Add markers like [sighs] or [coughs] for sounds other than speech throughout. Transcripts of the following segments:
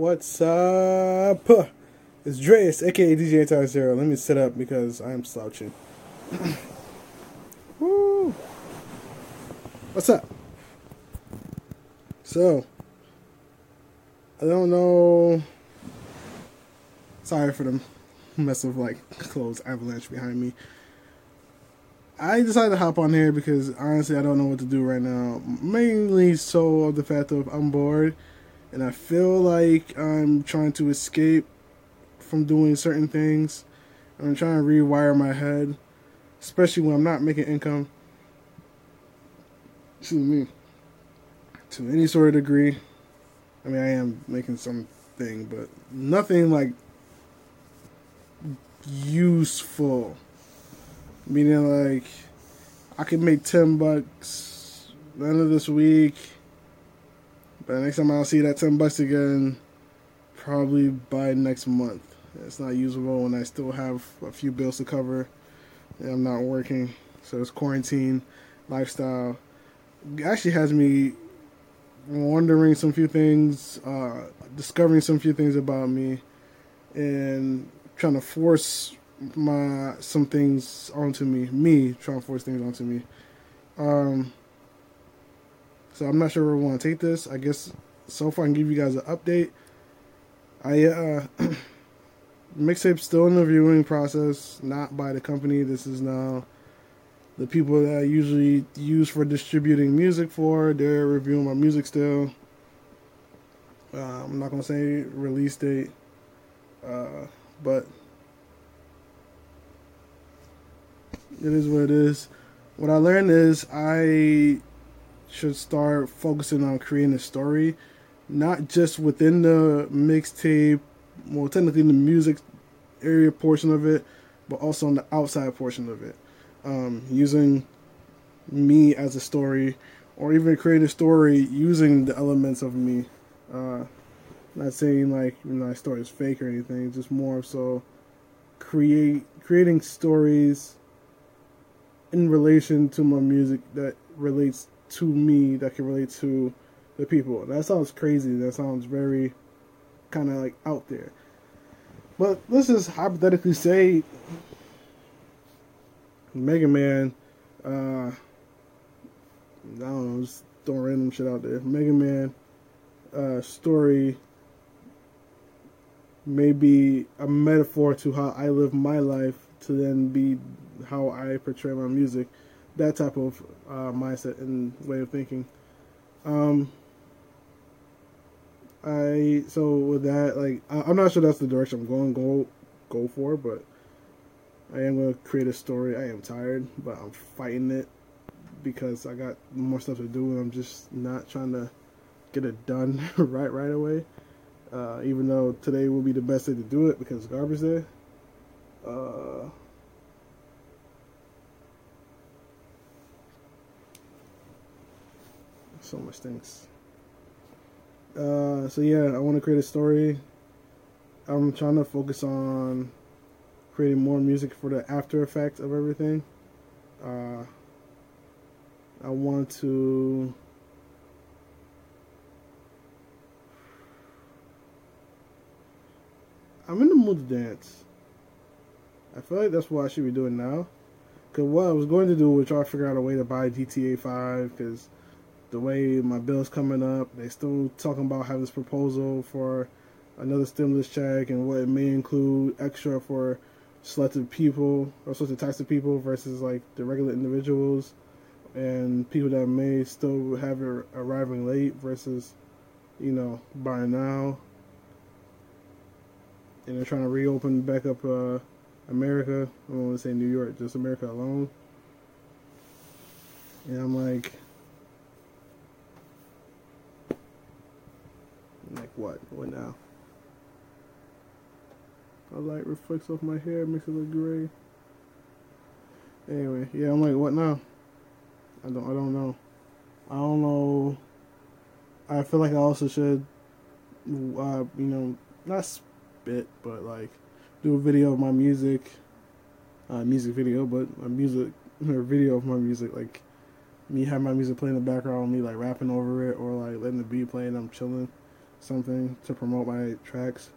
What's up? It's Dreas, aka DJ Anti Zero. Let me sit up because I am slouching. [coughs] Woo! What's up? So, I don't know. Sorry for the mess of like clothes avalanche behind me. I decided to hop on here because honestly I don't know what to do right now. Mainly so of the fact of I'm bored and I feel like I'm trying to escape from doing certain things. I'm trying to rewire my head, especially when I'm not making income. Excuse me. To any sort of degree. I mean, I am making something, but nothing like useful. Meaning, like, I could make 10 bucks the end of this week but next time I'll see that 10 bucks again, probably by next month. It's not usable when I still have a few bills to cover and I'm not working. So it's quarantine lifestyle. It actually has me wondering some few things, uh, discovering some few things about me, and trying to force my some things onto me. Me trying to force things onto me. Um, so I'm not sure where we want to take this. I guess so far I can give you guys an update. I uh [clears throat] mixtape still in the viewing process, not by the company. This is now the people that I usually use for distributing music for. They're reviewing my music still. Uh, I'm not gonna say release date, uh, but it is what it is. What I learned is I should start focusing on creating a story, not just within the mixtape, well, technically the music area portion of it, but also on the outside portion of it. Um, using me as a story, or even create a story using the elements of me. Uh, not saying like you know my story is fake or anything, just more so create creating stories in relation to my music that relates to me that can relate to the people. That sounds crazy. That sounds very kind of like out there. But let's just hypothetically say Mega Man, uh, I don't know, just throwing random shit out there. Mega Man uh, story may be a metaphor to how I live my life to then be how I portray my music that type of uh, mindset and way of thinking. Um, I so with that, like I, am not sure that's the direction I'm going go go for, but I am gonna create a story. I am tired, but I'm fighting it because I got more stuff to do, and I'm just not trying to get it done [laughs] right right away. Uh, even though today will be the best day to do it because garbage day. Uh, so much things. Uh, so yeah, I want to create a story. I'm trying to focus on creating more music for the after effect of everything. Uh, I want to. I'm in the mood to dance. I feel like that's what I should be doing now. Cause what I was going to do was try to figure out a way to buy GTA 5. Cause the way my bill's coming up. They still talking about having this proposal for another stimulus check and what it may include extra for selected people or selected types of people versus like the regular individuals and people that may still have it arriving late versus you know by now and they're trying to reopen back up uh, America. I don't want to say New York, just America alone. And I'm like, Like what? What now? A light reflects off my hair, makes it look gray. Anyway, yeah, I'm like, what now? I don't, I don't know. I don't know. I feel like I also should, uh, you know, not spit, but like, do a video of my music. Uh, music video, but a music, [laughs] or video of my music, like me have my music playing in the background, me like rapping over it, or like letting the beat play and I'm chilling something to promote my tracks.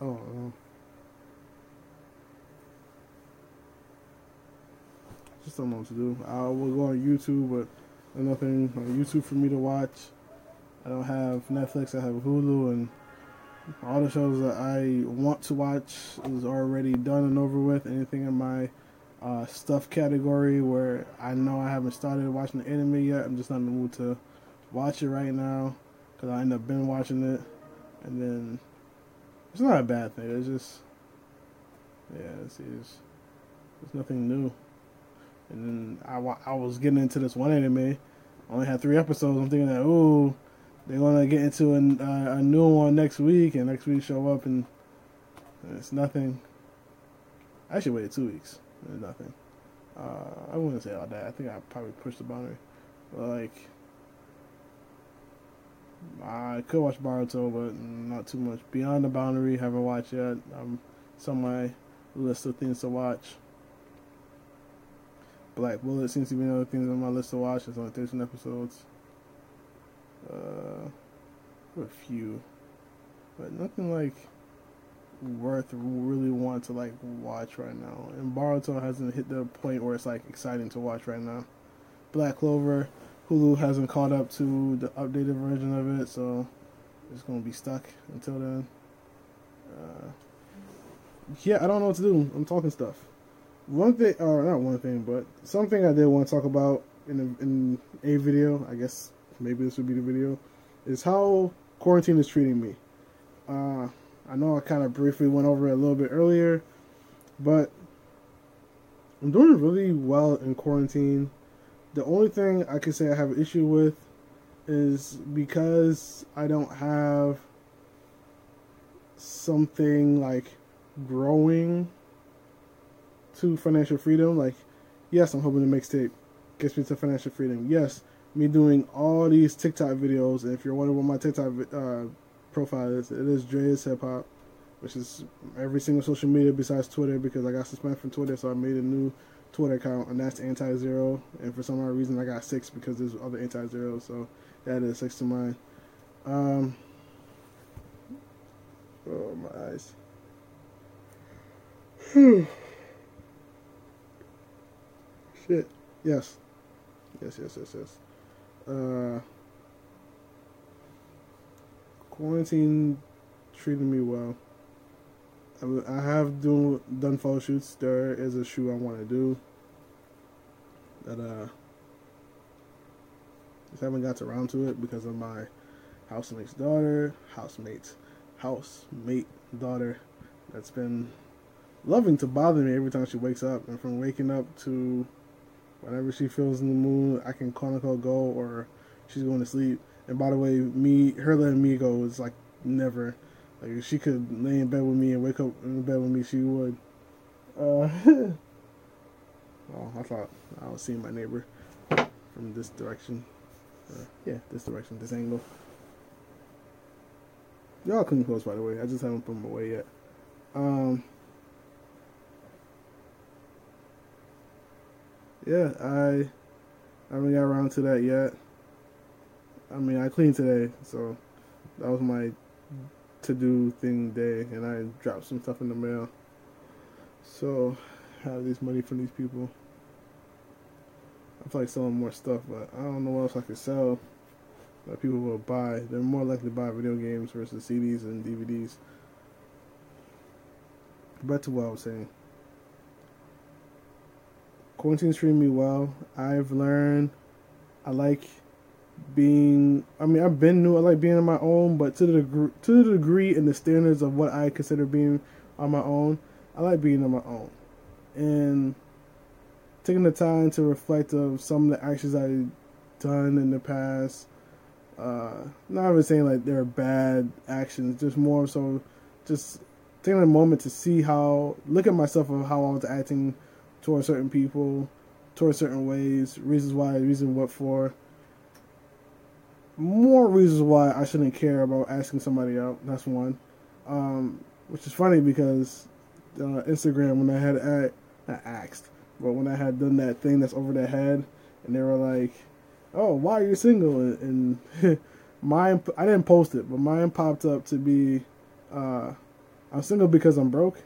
Oh, no. just don't know what to do. I will go on YouTube, but there's nothing on YouTube for me to watch. I don't have Netflix. I have Hulu, and all the shows that I want to watch is already done and over with. Anything in my uh, stuff category where I know I haven't started watching the anime yet, I'm just not in the mood to watch it right now because I end up been watching it, and then it's not a bad thing. It's just yeah, it's, it's, it's nothing new. And then I, I was getting into this one anime. only had three episodes. I'm thinking that, oh, they're to get into a, a new one next week, and next week show up, and it's nothing. I should wait two weeks. There's nothing. Uh, I wouldn't say all that. I think I probably pushed the boundary. But, like, I could watch Boruto, but not too much. Beyond the Boundary, haven't watched yet. I'm it's on my list of things to watch. Black Bullet seems to be another thing on my list to watch. It's only 13 episodes. Uh, a few, but nothing like worth really want to like watch right now. And Boruto hasn't hit the point where it's like exciting to watch right now. Black Clover, Hulu hasn't caught up to the updated version of it, so it's gonna be stuck until then. Uh, yeah, I don't know what to do. I'm talking stuff one thing, or not one thing, but something I did want to talk about in a, in a video, I guess maybe this would be the video, is how quarantine is treating me. Uh, I know I kind of briefly went over it a little bit earlier, but I'm doing really well in quarantine. The only thing I can say I have an issue with is because I don't have something like growing to financial freedom. Like, yes, I'm hoping the mixtape gets me to financial freedom. Yes, me doing all these TikTok videos. And if you're wondering what my TikTok uh, profile is, it is Dreas Hip Hop, which is every single social media besides Twitter because I got suspended from Twitter, so I made a new Twitter account, and that's anti zero. And for some odd reason, I got six because there's other anti zero, so that is six to mine. Um, oh, my eyes. Shit. Yes. Yes, yes, yes, yes. Uh, quarantine treated me well. I, have do, done photo shoots. There is a shoot I want to do that uh just haven't got around to it because of my housemate's daughter, housemate's housemate daughter that's been loving to bother me every time she wakes up and from waking up to whenever she feels in the mood, I can call her go or she's going to sleep. And by the way, me, her letting me go is like never. Like if she could lay in bed with me and wake up in bed with me, she would. Uh, [laughs] oh, I thought I was seeing my neighbor from this direction. Uh, yeah, this direction, this angle. Y'all clean close, by the way. I just haven't put them away yet. Um, yeah, I I haven't got around to that yet. I mean, I cleaned today, so that was my to do thing day, and I dropped some stuff in the mail. So, I have this money from these people. I feel like selling more stuff, but I don't know what else I could sell that people will buy. They're more likely to buy video games versus CDs and DVDs. Back to what I was saying quarantine's treating me well. I've learned I like being. I mean, I've been new. I like being on my own, but to the degree, to the degree and the standards of what I consider being on my own, I like being on my own, and taking the time to reflect of some of the actions I've done in the past. Uh, not even saying like they're bad actions, just more so, just taking a moment to see how look at myself of how I was acting towards certain people, towards certain ways, reasons why, reason what for. More reasons why I shouldn't care about asking somebody out. That's one. Um, which is funny because uh, Instagram when I had I, I asked, but when I had done that thing that's over their head, and they were like, "Oh, why are you single?" And, and [laughs] mine, I didn't post it, but mine popped up to be, uh, "I'm single because I'm broke."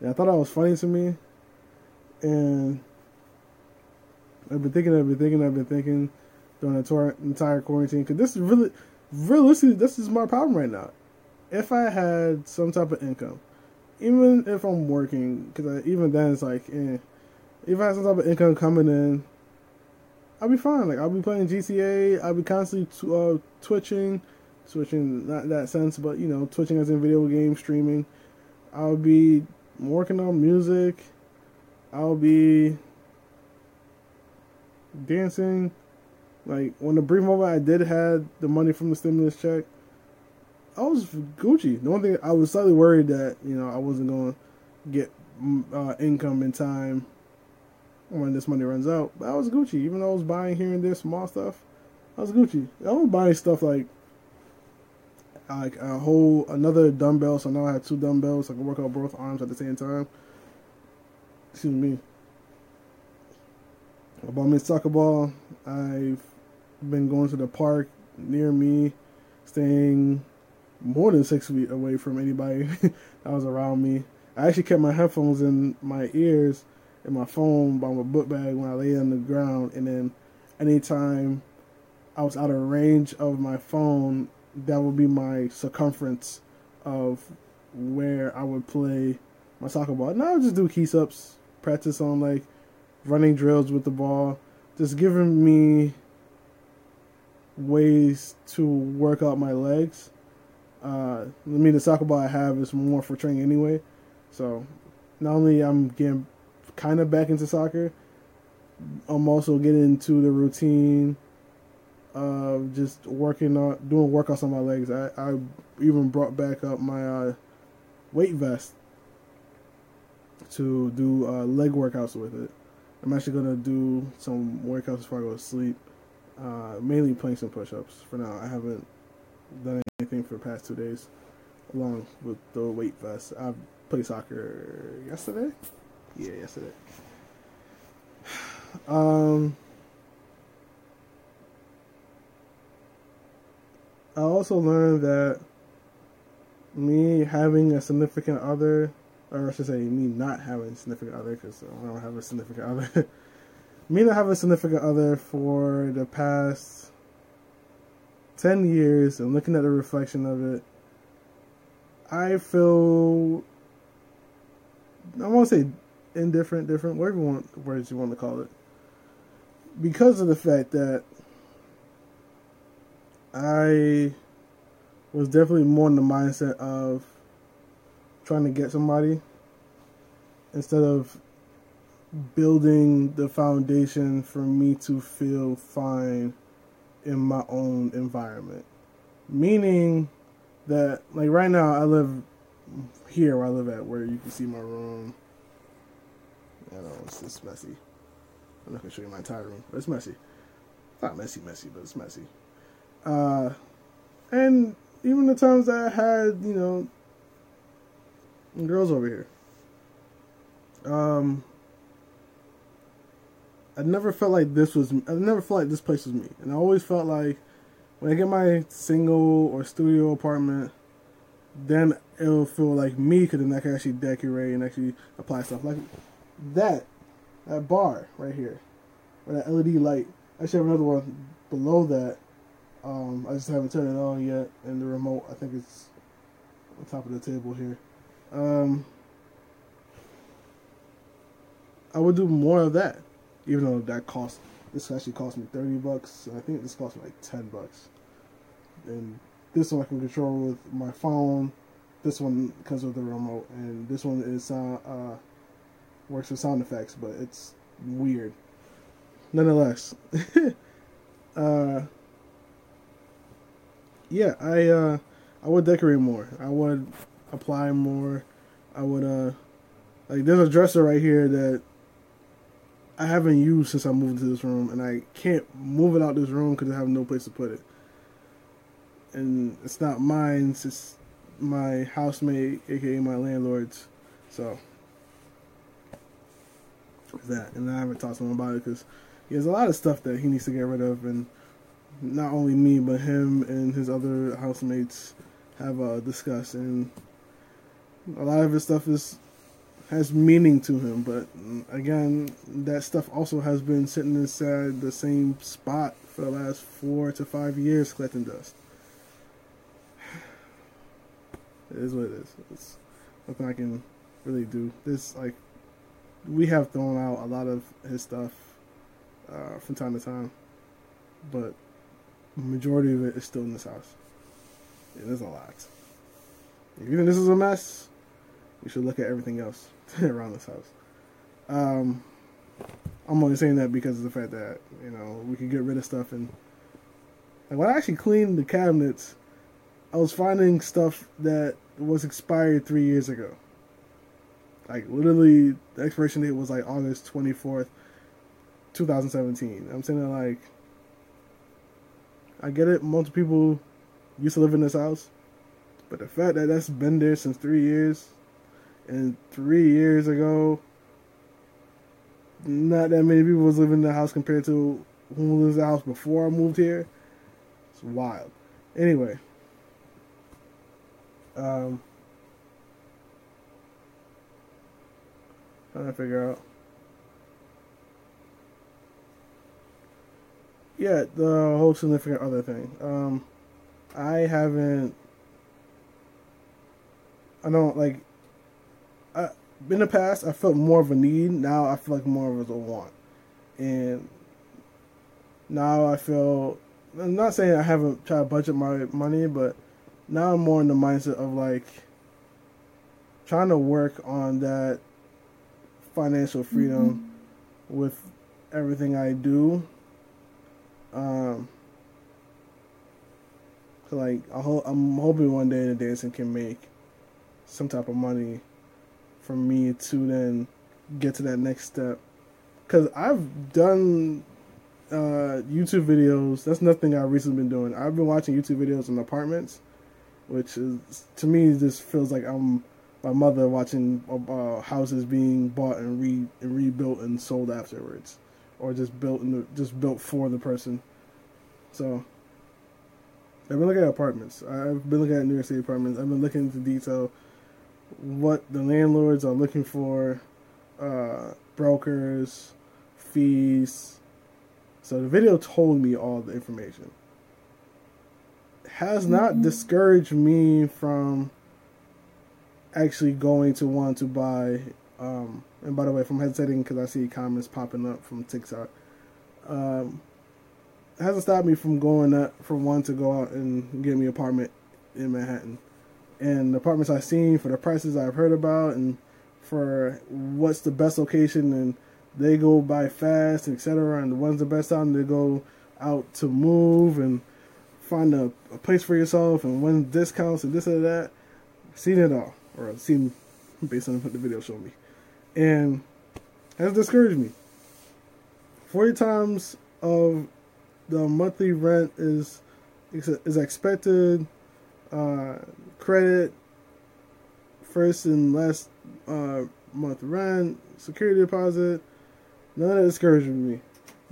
And I thought that was funny to me, and I've been thinking, I've been thinking, I've been thinking during the entire quarantine because this is really, realistically, this is my problem right now. If I had some type of income, even if I'm working, because even then it's like, eh, if I had some type of income coming in, I'll be fine. Like I'll be playing GTA. I'll be constantly t- uh, twitching, switching not that sense, but you know, twitching as in video game streaming. I'll be working on music. I'll be dancing. Like when the brief moment I did had the money from the stimulus check, I was Gucci. The only thing I was slightly worried that you know I wasn't going to get mm, uh, income in time when this money runs out. But I was Gucci, even though I was buying here and there small stuff. I was Gucci. I was buying stuff like like a whole another dumbbell. So now I have two dumbbells. So I can work out both arms at the same time. Excuse me. I bought me a soccer ball. I've been going to the park near me, staying more than six feet away from anybody [laughs] that was around me. I actually kept my headphones in my ears and my phone by my book bag when I lay on the ground, and then anytime I was out of range of my phone, that would be my circumference of where I would play my soccer ball. And I would just do keys ups, practice on like running drills with the ball, just giving me ways to work out my legs. Uh, I mean, the soccer ball I have is more for training anyway. So not only I'm getting kind of back into soccer. I'm also getting into the routine of just working on doing workouts on my legs. I, I even brought back up my uh, weight vest to do uh, leg workouts with it. I'm actually gonna do some workouts before I go to sleep. Uh, mainly playing some push-ups for now. I haven't done anything for the past two days, along with the weight vest. I played soccer yesterday. Yeah, yesterday. [sighs] Um, I also learned that me having a significant other, or I should say, me not having a significant other, because I don't have a significant [laughs] other. Me not have a significant other for the past 10 years and looking at the reflection of it, I feel, I won't say indifferent, different, whatever you want, words you want to call it, because of the fact that I was definitely more in the mindset of trying to get somebody instead of building the foundation for me to feel fine in my own environment. Meaning that, like right now, I live here where I live at, where you can see my room you know, it's just messy. I'm not gonna show you my entire room, but it's messy. Not messy, messy, but it's messy. Uh, and even the times that I had, you know, girls over here. Um, I never felt like this was. I never felt like this place was me, and I always felt like when I get my single or studio apartment, then it'll feel like me because then I can actually decorate and actually apply stuff. Like that that bar right here, or that LED light. I actually have another one below that. Um, I just haven't turned it on yet, and the remote I think it's on top of the table here. Um, I would do more of that, even though that cost. This actually cost me thirty bucks, and I think this cost me like ten bucks. And this one I can control with my phone. This one comes with the remote, and this one is uh, uh works with sound effects, but it's weird. Nonetheless, [laughs] uh, yeah, I uh, I would decorate more. I would apply more. I would uh, like there's a dresser right here that I haven't used since I moved into this room, and I can't move it out this room because I have no place to put it. And it's not mine; it's my housemate, aka my landlord's. So that, and I haven't talked to him about it because he has a lot of stuff that he needs to get rid of, and not only me, but him and his other housemates have uh, discussed, and a lot of his stuff is has meaning to him. But again, that stuff also has been sitting inside the same spot for the last four to five years, collecting dust. [sighs] It is what it is. It's nothing I can really do. This like we have thrown out a lot of his stuff uh, from time to time, but majority of it is still in this house. It is a lot. You think this is a mess, you should look at everything else [laughs] around this house. Um, I'm only saying that because of the fact that you know we could get rid of stuff and like when I actually cleaned the cabinets, I was finding stuff that was expired three years ago. Like literally, the expiration date was like August twenty fourth, two thousand seventeen. I'm saying like, I get it. Multiple people used to live in this house, but the fact that that's been there since three years, and three years ago, not that many people was living in the house compared to who was in the house before I moved here. It's wild. Anyway. Um, trying to figure out. Yeah, the whole significant other thing. Um, I haven't. I don't like. In the past, I felt more of a need. Now I feel like more of a want, and now I feel. I'm not saying I haven't tried to budget my money, but now I'm more in the mindset of like trying to work on that financial freedom mm-hmm. with everything I do. Um, like I I'm hoping one day the dancing can make some type of money for me to then get to that next step. Cause I've done uh, YouTube videos. That's nothing I've recently been doing. I've been watching YouTube videos in apartments which is to me just feels like I'm my mother watching uh, houses being bought and re and rebuilt and sold afterwards, or just built in the, just built for the person. So I've been looking at apartments. I've been looking at New York City apartments. I've been looking into detail what the landlords are looking for, uh, brokers, fees. So the video told me all the information has not mm-hmm. discouraged me from actually going to want to buy. Um, and by the way, from hesitating because I see comments popping up from TikTok, um, hasn't stopped me from going up from one to go out and get me an apartment in Manhattan. And the apartments I've seen for the prices I've heard about and for what's the best location and they go by fast, etc. And the one's the best time to go out to move and find a, a place for yourself and win discounts and this and that. Seen it all, or seen based on what the video showed me, and has discouraged me. Forty times of the monthly rent is is expected. Uh, credit, first and last uh, month rent, security deposit. None of that discourages me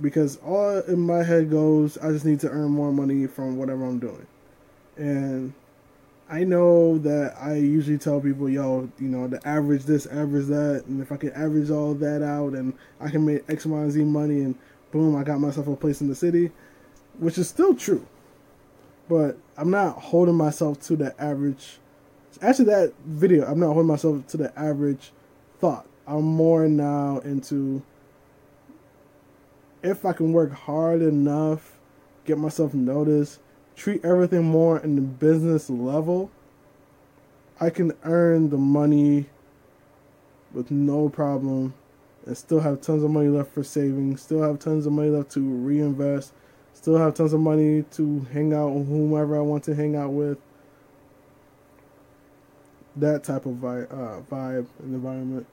because all in my head goes, I just need to earn more money from whatever I'm doing. And I know that I usually tell people, yo, you know, the average this, average that, and if I can average all that out and I can make X, Y, and Z money, and boom, I got myself a place in the city, which is still true. But I'm not holding myself to the average. Actually, that video, I'm not holding myself to the average thought. I'm more now into if I can work hard enough, get myself noticed, treat everything more in the business level, I can earn the money with no problem and still have tons of money left for savings, still have tons of money left to reinvest, still have tons of money to hang out with whomever I want to hang out with. That type of vibe, uh, vibe and environment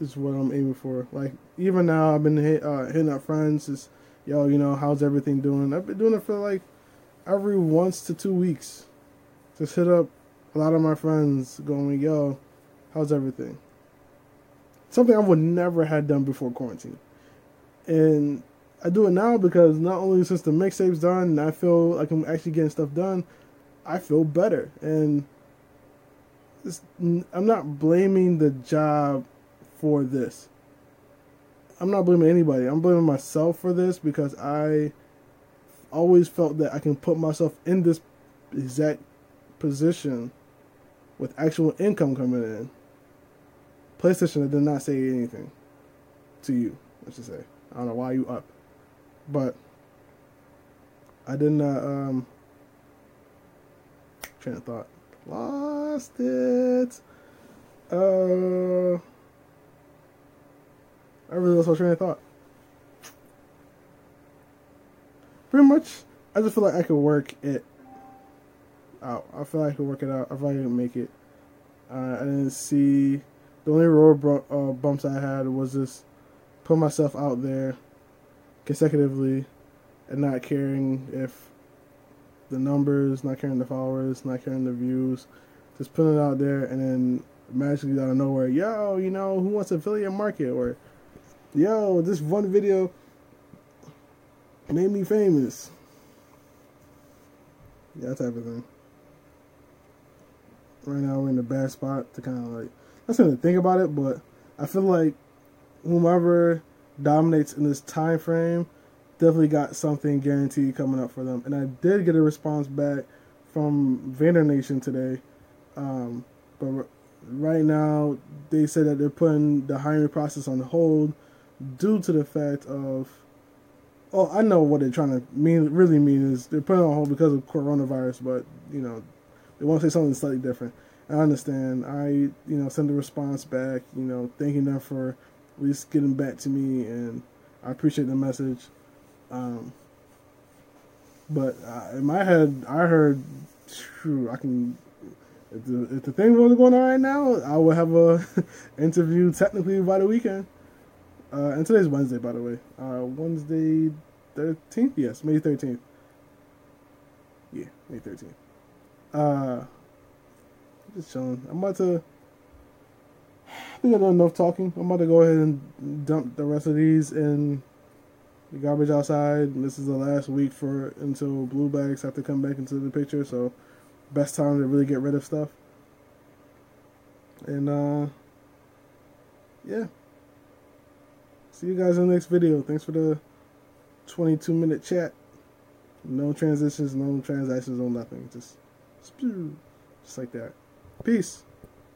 is what I'm aiming for. Like even now, I've been hit, uh, hitting up friends. Is yo, you know, how's everything doing? I've been doing it for like every once to two weeks. Just hit up a lot of my friends, going, yo, how's everything? Something I would never had done before quarantine. And I do it now because not only since the mixtape's done and I feel like I'm actually getting stuff done, I feel better. And I'm not blaming the job for this. I'm not blaming anybody. I'm blaming myself for this because I always felt that I can put myself in this exact position with actual income coming in. PlayStation did not say anything to you, let's just say. I don't know why you up. But I did not um train of thought. Lost it. Uh I really lost my train of thought. Pretty much I just feel like I could work it out. I feel like I could work it out. I feel like I can make it. Uh, I didn't see the only road uh, bumps I had was just put myself out there consecutively and not caring if the numbers, not caring the followers, not caring the views, just putting it out there and then magically out of nowhere, yo, you know, who wants affiliate market or yo, this one video made me famous. That type of thing. Right now we're in a bad spot to kind of like, I'm not saying to think about it, but I feel like whomever dominates in this time frame definitely got something guaranteed coming up for them. And I did get a response back from Vayner Nation today, um, but right now they said that they're putting the hiring process on hold due to the fact of oh I know what they're trying to mean really mean is they're putting on hold because of coronavirus, but you know they want to say something slightly different. I understand. I you know send a response back, you know, thanking them for least getting back to me, and I appreciate the message. Um, but uh, in my head, I heard, true, I can. If the, if the thing wasn't going on right now, I would have a [laughs] interview technically by the weekend. Uh, and today's Wednesday, by the way. Uh, Wednesday, thirteenth. Yes, May thirteenth. Yeah, May thirteenth. Uh, just chilling. I'm about to I've done enough talking. I'm about to go ahead and dump the rest of these in the garbage outside. This is the last week for until blue bags have to come back into the picture. So, best time to really get rid of stuff. And uh, yeah. See you guys in the next video. Thanks for the 22 minute chat. No transitions, no transactions, no nothing. Just, just like that. Peace.